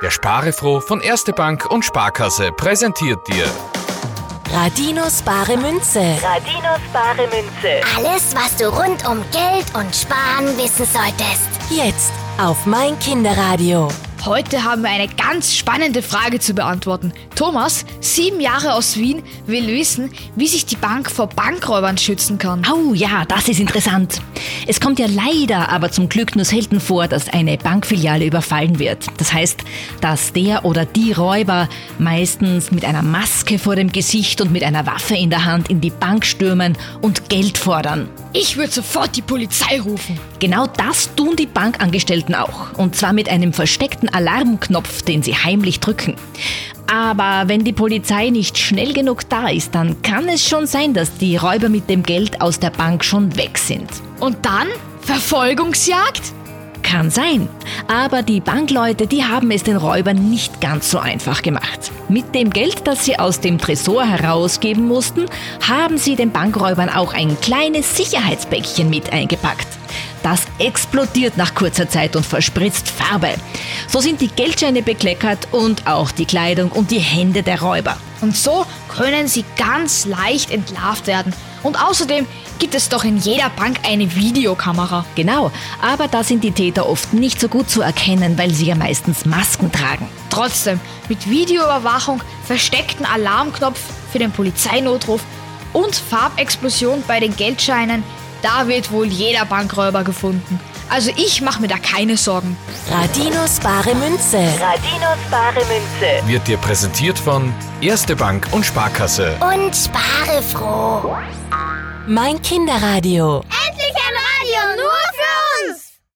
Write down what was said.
Der Sparefroh von Erste Bank und Sparkasse präsentiert dir Radinos bare Münze. Radinos bare Münze. Alles, was du rund um Geld und Sparen wissen solltest. Jetzt auf mein Kinderradio. Heute haben wir eine ganz spannende Frage zu beantworten. Thomas, sieben Jahre aus Wien, will wissen, wie sich die Bank vor Bankräubern schützen kann. Oh ja, das ist interessant. Es kommt ja leider, aber zum Glück nur selten vor, dass eine Bankfiliale überfallen wird. Das heißt, dass der oder die Räuber meistens mit einer Maske vor dem Gesicht und mit einer Waffe in der Hand in die Bank stürmen und Geld fordern. Ich würde sofort die Polizei rufen. Genau das tun die Bankangestellten auch. Und zwar mit einem versteckten Alarmknopf, den sie heimlich drücken. Aber wenn die Polizei nicht schnell genug da ist, dann kann es schon sein, dass die Räuber mit dem Geld aus der Bank schon weg sind. Und dann? Verfolgungsjagd? Kann sein. Aber die Bankleute, die haben es den Räubern nicht ganz so einfach gemacht. Mit dem Geld, das sie aus dem Tresor herausgeben mussten, haben sie den Bankräubern auch ein kleines Sicherheitsbäckchen mit eingepackt. Das explodiert nach kurzer Zeit und verspritzt Farbe. So sind die Geldscheine bekleckert und auch die Kleidung und die Hände der Räuber. Und so können sie ganz leicht entlarvt werden. Und außerdem gibt es doch in jeder Bank eine Videokamera. Genau, aber da sind die Täter oft nicht so gut zu erkennen, weil sie ja meistens Masken tragen. Trotzdem, mit Videoüberwachung, versteckten Alarmknopf für den Polizeinotruf und Farbexplosion bei den Geldscheinen, da wird wohl jeder Bankräuber gefunden. Also ich mache mir da keine Sorgen. Radinos bare Münze. Radinos bare Münze. wird dir präsentiert von Erste Bank und Sparkasse. Und spare froh. Mein Kinderradio.